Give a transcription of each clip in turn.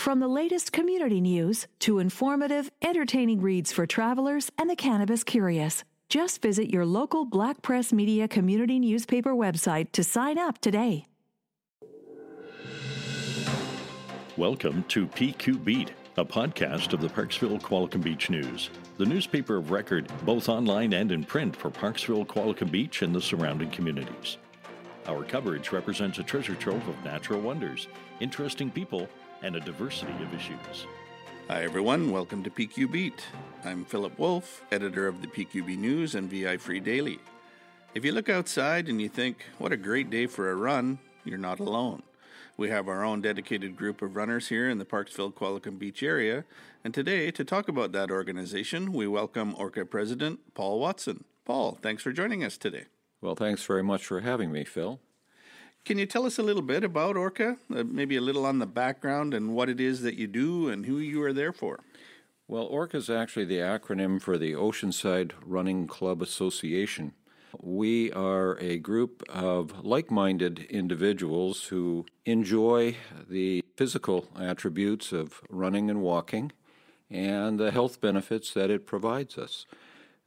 From the latest community news to informative, entertaining reads for travelers and the cannabis curious. Just visit your local Black Press Media community newspaper website to sign up today. Welcome to PQ Beat, a podcast of the Parksville Qualicum Beach News, the newspaper of record both online and in print for Parksville, Qualicum Beach, and the surrounding communities. Our coverage represents a treasure trove of natural wonders, interesting people, and a diversity of issues. Hi, everyone. Welcome to PQ Beat. I'm Philip Wolf, editor of the PQB News and VI Free Daily. If you look outside and you think, what a great day for a run, you're not alone. We have our own dedicated group of runners here in the Parksville Qualicum Beach area, and today, to talk about that organization, we welcome ORCA President Paul Watson. Paul, thanks for joining us today. Well, thanks very much for having me, Phil. Can you tell us a little bit about ORCA? Uh, maybe a little on the background and what it is that you do and who you are there for? Well, ORCA is actually the acronym for the Oceanside Running Club Association. We are a group of like minded individuals who enjoy the physical attributes of running and walking and the health benefits that it provides us.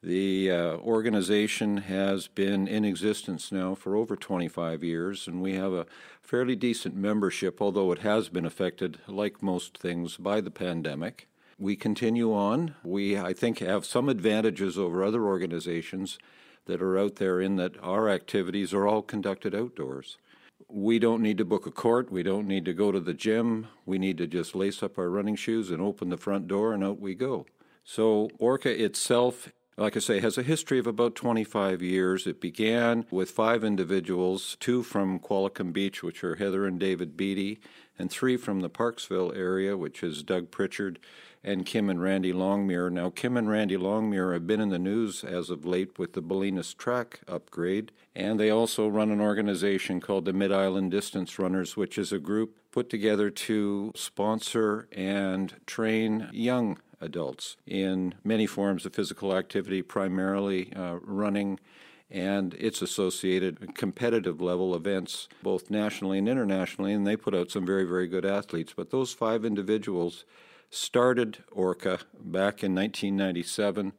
The uh, organization has been in existence now for over 25 years, and we have a fairly decent membership, although it has been affected, like most things, by the pandemic. We continue on. We, I think, have some advantages over other organizations that are out there in that our activities are all conducted outdoors. We don't need to book a court. We don't need to go to the gym. We need to just lace up our running shoes and open the front door, and out we go. So, ORCA itself like I say, has a history of about 25 years. It began with five individuals, two from Qualicum Beach, which are Heather and David Beatty, and three from the Parksville area, which is Doug Pritchard and Kim and Randy Longmire. Now, Kim and Randy Longmire have been in the news as of late with the Ballenas track upgrade, and they also run an organization called the Mid Island Distance Runners, which is a group put together to sponsor and train young adults in many forms of physical activity, primarily uh, running and its associated competitive level events, both nationally and internationally, and they put out some very, very good athletes. But those five individuals started ORCA back in 1997,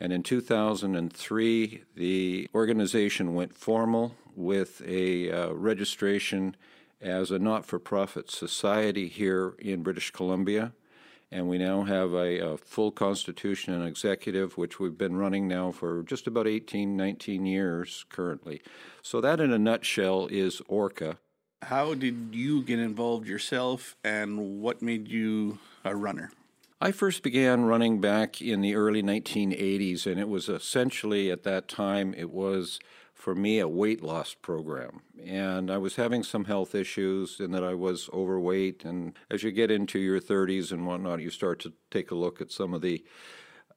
and in 2003, the organization went formal with a uh, registration as a not for profit society here in British Columbia and we now have a, a, full constitution and executive, which we've been running now for just about 18, 19 years currently. So, that in a nutshell is ORCA. How did you get involved yourself, and what made you a runner? I first began running back in the early 1980s, and it was essentially at that time, it was for me a weight loss program. And I was having some health issues in that I was overweight. And as you get into your 30s and whatnot, you start to take a look at some of the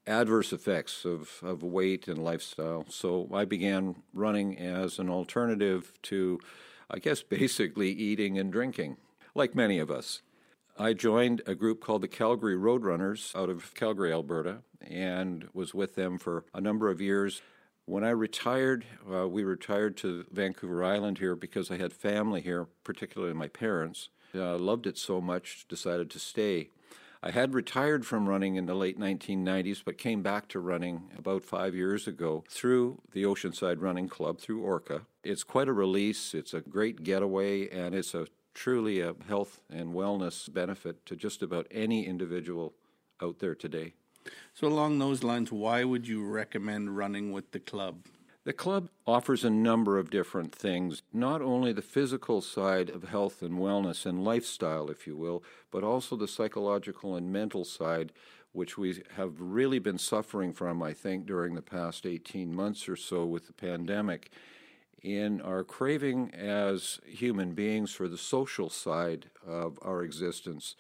adverse effects of, of weight and lifestyle. So I began running as an alternative to, I guess, basically eating and drinking, like many of us. I joined a group called the Calgary Roadrunners out of Calgary, Alberta, and was with them for a number of years. When I retired, uh, we retired to Vancouver Island here because I had family here, particularly my parents. Uh, loved it so much, decided to stay. I had retired from running in the late 1990s, but came back to running about five years ago through the Oceanside Running Club, through ORCA. It's quite a release, it's a great getaway, and it's a truly a health and wellness benefit to just about any individual out there today. So, along those lines, why would you recommend running with the club? The club offers a number of different things, not only the physical side of health and wellness and lifestyle, if you will, but also the psychological and mental side, which we have really been suffering from, I think, during the past 18 months or so with the pandemic. In our craving as human beings for the social side of our existence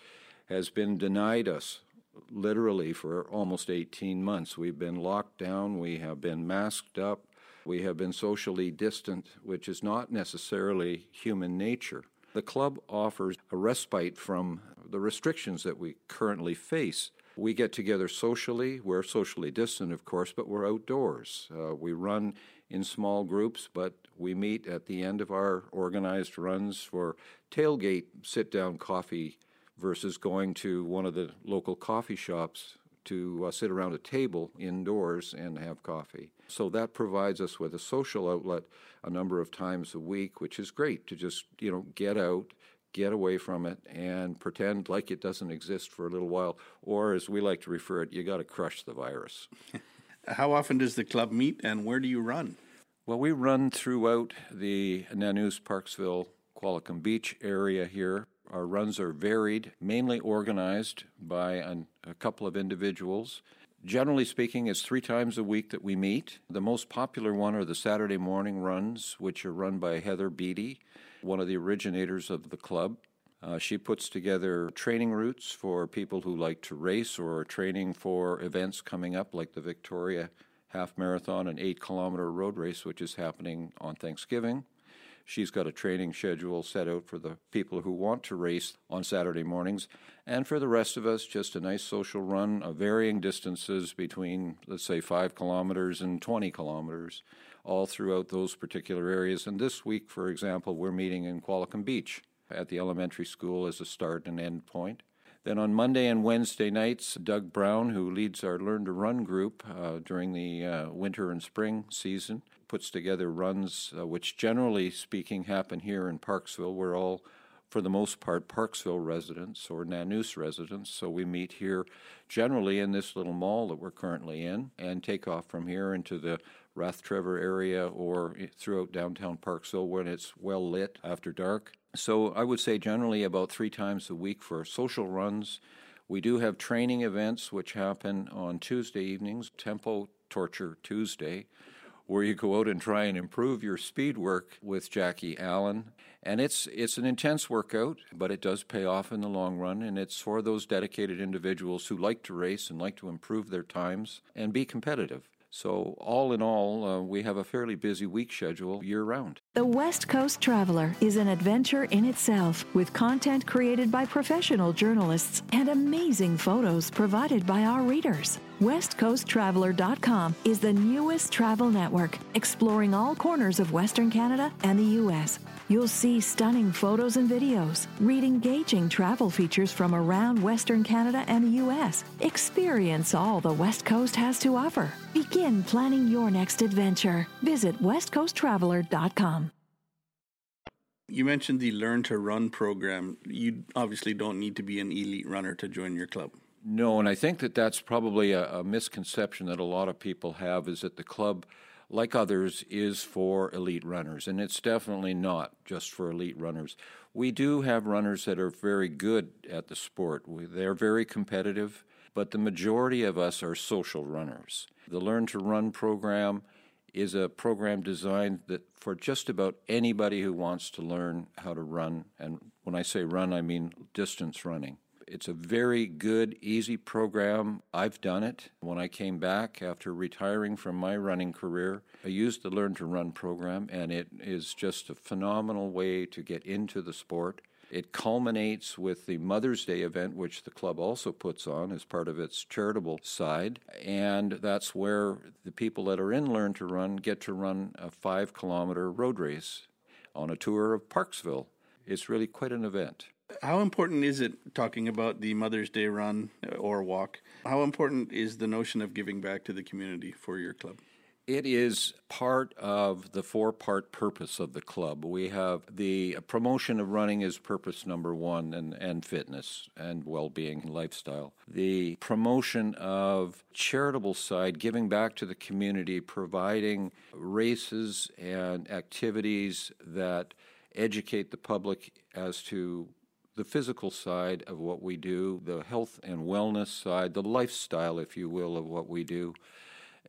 has been denied us literally for almost 18 months. We've been locked down, we have been masked up, we have been socially distant, which is not necessarily human nature. The club offers a respite from the restrictions that we currently face. We get together socially. We're socially distant, of course, but we're outdoors. Uh, we run in small groups, but we meet at the end of our organized runs for tailgate sit down coffee versus going to one of the local coffee shops to uh, sit around a table indoors and have coffee. So that provides us with a social outlet a number of times a week, which is great to just, you know, get out, get away from it and pretend like it doesn't exist for a little while or as we like to refer it, you got to crush the virus. How often does the club meet and where do you run? Well, we run throughout the Nanoose Parksville Qualicum Beach area here. Our runs are varied, mainly organized by an, a couple of individuals. Generally speaking, it's three times a week that we meet. The most popular one are the Saturday morning runs, which are run by Heather Beatty, one of the originators of the club. Uh, she puts together training routes for people who like to race or training for events coming up, like the Victoria Half Marathon and 8 kilometer road race, which is happening on Thanksgiving. She's got a training schedule set out for the people who want to race on Saturday mornings. And for the rest of us, just a nice social run of varying distances between, let's say, 5 kilometers and 20 kilometers, all throughout those particular areas. And this week, for example, we're meeting in Qualicum Beach at the elementary school as a start and end point. Then on Monday and Wednesday nights, Doug Brown, who leads our Learn to Run group uh, during the uh, winter and spring season, puts together runs uh, which, generally speaking, happen here in Parksville. We're all, for the most part, Parksville residents or Nanoose residents, so we meet here generally in this little mall that we're currently in and take off from here into the Rathtrevor area or throughout downtown Parksville when it's well lit after dark. So I would say generally about three times a week for social runs. We do have training events which happen on Tuesday evenings, Tempo Torture Tuesday, where you go out and try and improve your speed work with Jackie Allen. And it's it's an intense workout, but it does pay off in the long run and it's for those dedicated individuals who like to race and like to improve their times and be competitive. So, all in all, uh, we have a fairly busy week schedule year round. The West Coast Traveler is an adventure in itself with content created by professional journalists and amazing photos provided by our readers. WestCoastTraveler.com is the newest travel network exploring all corners of Western Canada and the U.S. You'll see stunning photos and videos, read engaging travel features from around Western Canada and the U.S. Experience all the West Coast has to offer. Begin planning your next adventure. Visit westcoasttraveler.com. You mentioned the Learn to Run program. You obviously don't need to be an elite runner to join your club. No, and I think that that's probably a, a misconception that a lot of people have is that the club like others, is for elite runners, and it's definitely not just for elite runners. We do have runners that are very good at the sport. They're very competitive, but the majority of us are social runners. The Learn to Run program is a program designed that for just about anybody who wants to learn how to run, and when I say run, I mean distance running. It's a very good, easy program. I've done it. When I came back after retiring from my running career, I used the Learn to Run program, and it is just a phenomenal way to get into the sport. It culminates with the Mother's Day event, which the club also puts on as part of its charitable side. And that's where the people that are in Learn to Run get to run a five kilometer road race on a tour of Parksville. It's really quite an event. How important is it talking about the Mother's Day run or walk? How important is the notion of giving back to the community for your club? It is part of the four part purpose of the club. We have the promotion of running is purpose number one and, and fitness and well being and lifestyle. The promotion of charitable side, giving back to the community, providing races and activities that educate the public as to the physical side of what we do, the health and wellness side, the lifestyle, if you will, of what we do.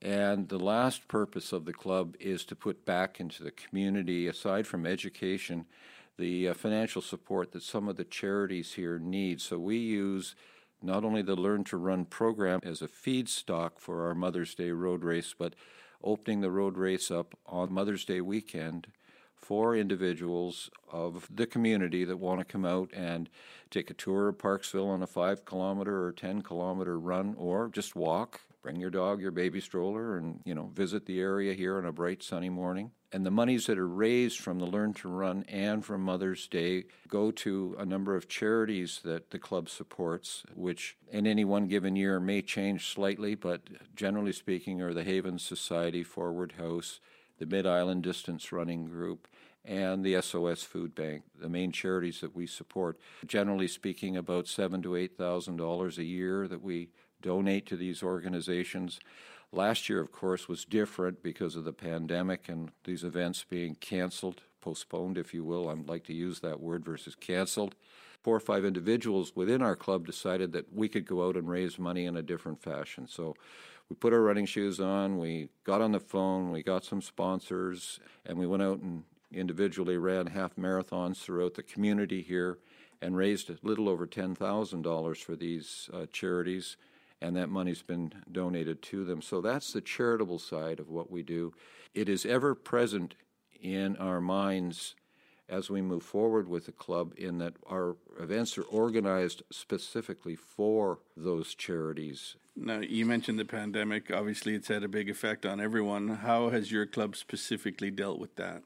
And the last purpose of the club is to put back into the community, aside from education, the uh, financial support that some of the charities here need. So we use not only the Learn to Run program as a feedstock for our Mother's Day road race, but opening the road race up on Mother's Day weekend for individuals of the community that want to come out and take a tour of Parksville on a five kilometer or 10 kilometer run or just walk bring your dog, your baby stroller, and you know visit the area here on a bright sunny morning. And the monies that are raised from the Learn to Run and from Mother's Day go to a number of charities that the club supports, which in any one given year may change slightly, but generally speaking, are the Haven Society, Forward House, the Mid Island Distance Running Group, and the SOS Food Bank, the main charities that we support. Generally speaking, about seven to eight thousand dollars a year that we donate to these organizations. Last year, of course, was different because of the pandemic and these events being canceled, postponed, if you will. I'd like to use that word versus canceled. Four or five individuals within our club decided that we could go out and raise money in a different fashion. So we put our running shoes on, we got on the phone, we got some sponsors, and we went out and individually ran half marathons throughout the community here and raised a little over $10,000 for these uh, charities and that money's been donated to them. So that's the charitable side of what we do. It is ever present in our minds as we move forward with the club in that our events are organized specifically for those charities. Now, you mentioned the pandemic. Obviously, it's had a big effect on everyone. How has your club specifically dealt with that?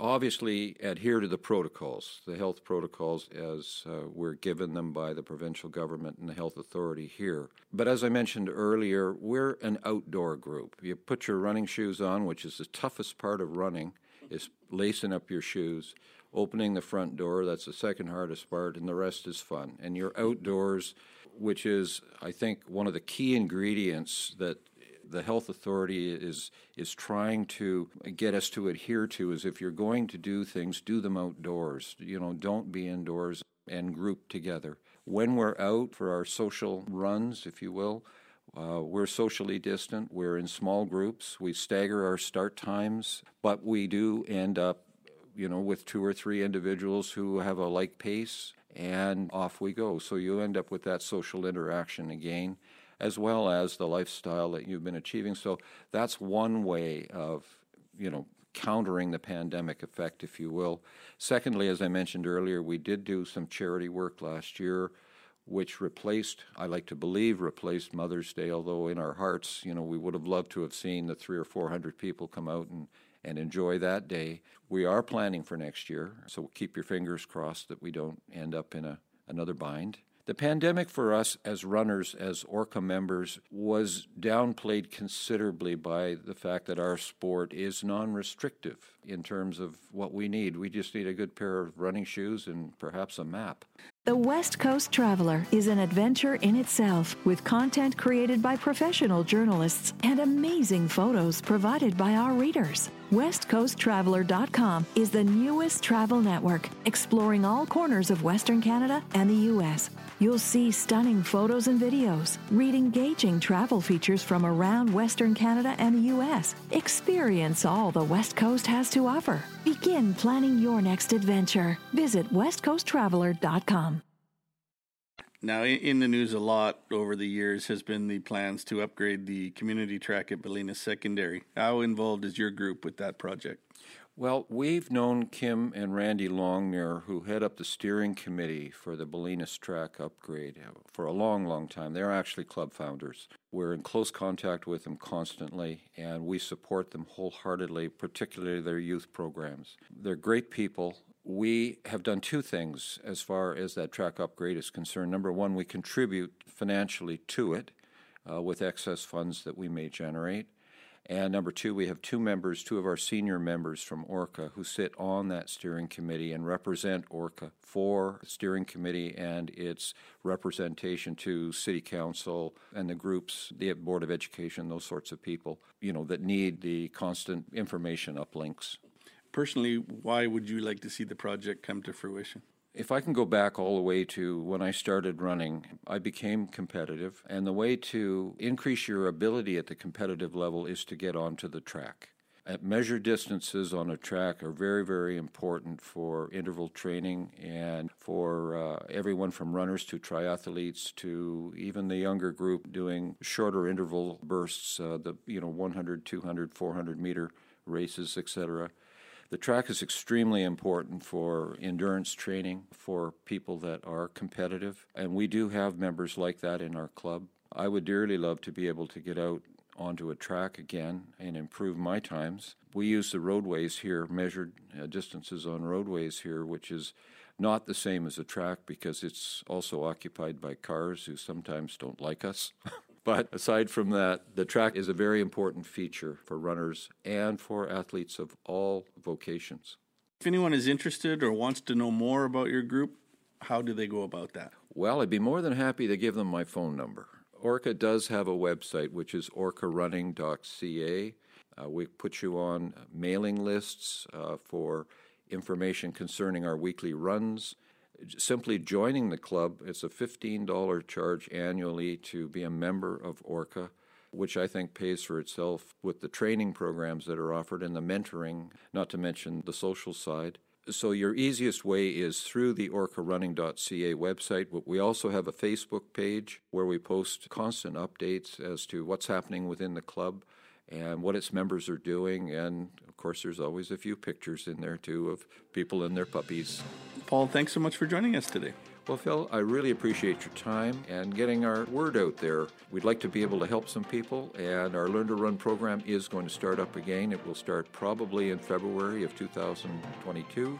Obviously adhere to the protocols, the health protocols as uh, we're given them by the provincial government and the health authority here. But as I mentioned earlier, we're an outdoor group. You put your running shoes on, which is the toughest part of running, is lacing up your shoes, opening the front door, that's the second hardest part, and the rest is fun. And you're outdoors, which is, I think, one of the key ingredients that the health authority is is trying to get us to adhere to is if you're going to do things, do them outdoors. You know, don't be indoors and group together. When we're out for our social runs, if you will, uh, we're socially distant. We're in small groups. We stagger our start times, but we do end up, you know, with two or three individuals who have a like pace, and off we go. So you end up with that social interaction again as well as the lifestyle that you've been achieving. So that's one way of, you know, countering the pandemic effect, if you will. Secondly, as I mentioned earlier, we did do some charity work last year, which replaced, I like to believe, replaced Mother's Day, although in our hearts, you know, we would have loved to have seen the three or four hundred people come out and, and enjoy that day. We are planning for next year, so keep your fingers crossed that we don't end up in a, another bind. The pandemic for us as runners, as ORCA members, was downplayed considerably by the fact that our sport is non restrictive in terms of what we need. We just need a good pair of running shoes and perhaps a map. The West Coast Traveler is an adventure in itself with content created by professional journalists and amazing photos provided by our readers. WestCoastTraveler.com is the newest travel network exploring all corners of Western Canada and the U.S. You'll see stunning photos and videos, read engaging travel features from around Western Canada and the U.S. Experience all the West Coast has to offer. Begin planning your next adventure. Visit westcoasttraveler.com. Now, in the news a lot over the years has been the plans to upgrade the community track at Ballenas Secondary. How involved is your group with that project? Well, we've known Kim and Randy Longmire, who head up the steering committee for the Ballenas track upgrade, uh, for a long, long time. They're actually club founders. We're in close contact with them constantly, and we support them wholeheartedly, particularly their youth programs. They're great people. We have done two things as far as that track upgrade is concerned. Number one, we contribute financially to it uh, with excess funds that we may generate. And number two, we have two members, two of our senior members from ORCA, who sit on that steering committee and represent ORCA for the steering committee and its representation to city council and the groups, the board of education, those sorts of people, you know, that need the constant information uplinks. Personally, why would you like to see the project come to fruition? If I can go back all the way to when I started running, I became competitive. And the way to increase your ability at the competitive level is to get onto the track. At measured distances on a track are very, very important for interval training and for uh, everyone from runners to triathletes to even the younger group doing shorter interval bursts, uh, the you know 100, 200, 400 meter races, etc. The track is extremely important for endurance training for people that are competitive, and we do have members like that in our club. I would dearly love to be able to get out onto a track again and improve my times. We use the roadways here, measured uh, distances on roadways here, which is not the same as a track because it's also occupied by cars who sometimes don't like us. but aside from that, the track is a very important feature for runners and for athletes of all vocations. If anyone is interested or wants to know more about your group, how do they go about that? Well, I'd be more than happy to give them my phone number. Orca does have a website, which is orcarunning.ca. Uh, we put you on mailing lists uh, for information concerning our weekly runs. Simply joining the club, it's a $15 charge annually to be a member of Orca, which I think pays for itself with the training programs that are offered and the mentoring, not to mention the social side. So, your easiest way is through the orcarunning.ca website. We also have a Facebook page where we post constant updates as to what's happening within the club and what its members are doing. And of course, there's always a few pictures in there too of people and their puppies. Paul, thanks so much for joining us today. Well, Phil, I really appreciate your time and getting our word out there. We'd like to be able to help some people, and our Learn to Run program is going to start up again. It will start probably in February of 2022.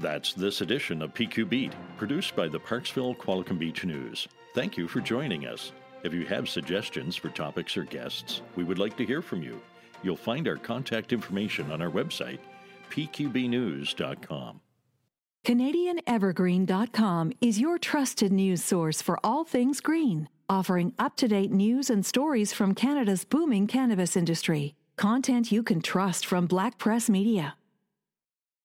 That's this edition of PQ Beat, produced by the Parksville Qualicum Beach News. Thank you for joining us. If you have suggestions for topics or guests, we would like to hear from you. You'll find our contact information on our website, pqbnews.com. CanadianEvergreen.com is your trusted news source for all things green, offering up to date news and stories from Canada's booming cannabis industry. Content you can trust from Black Press Media.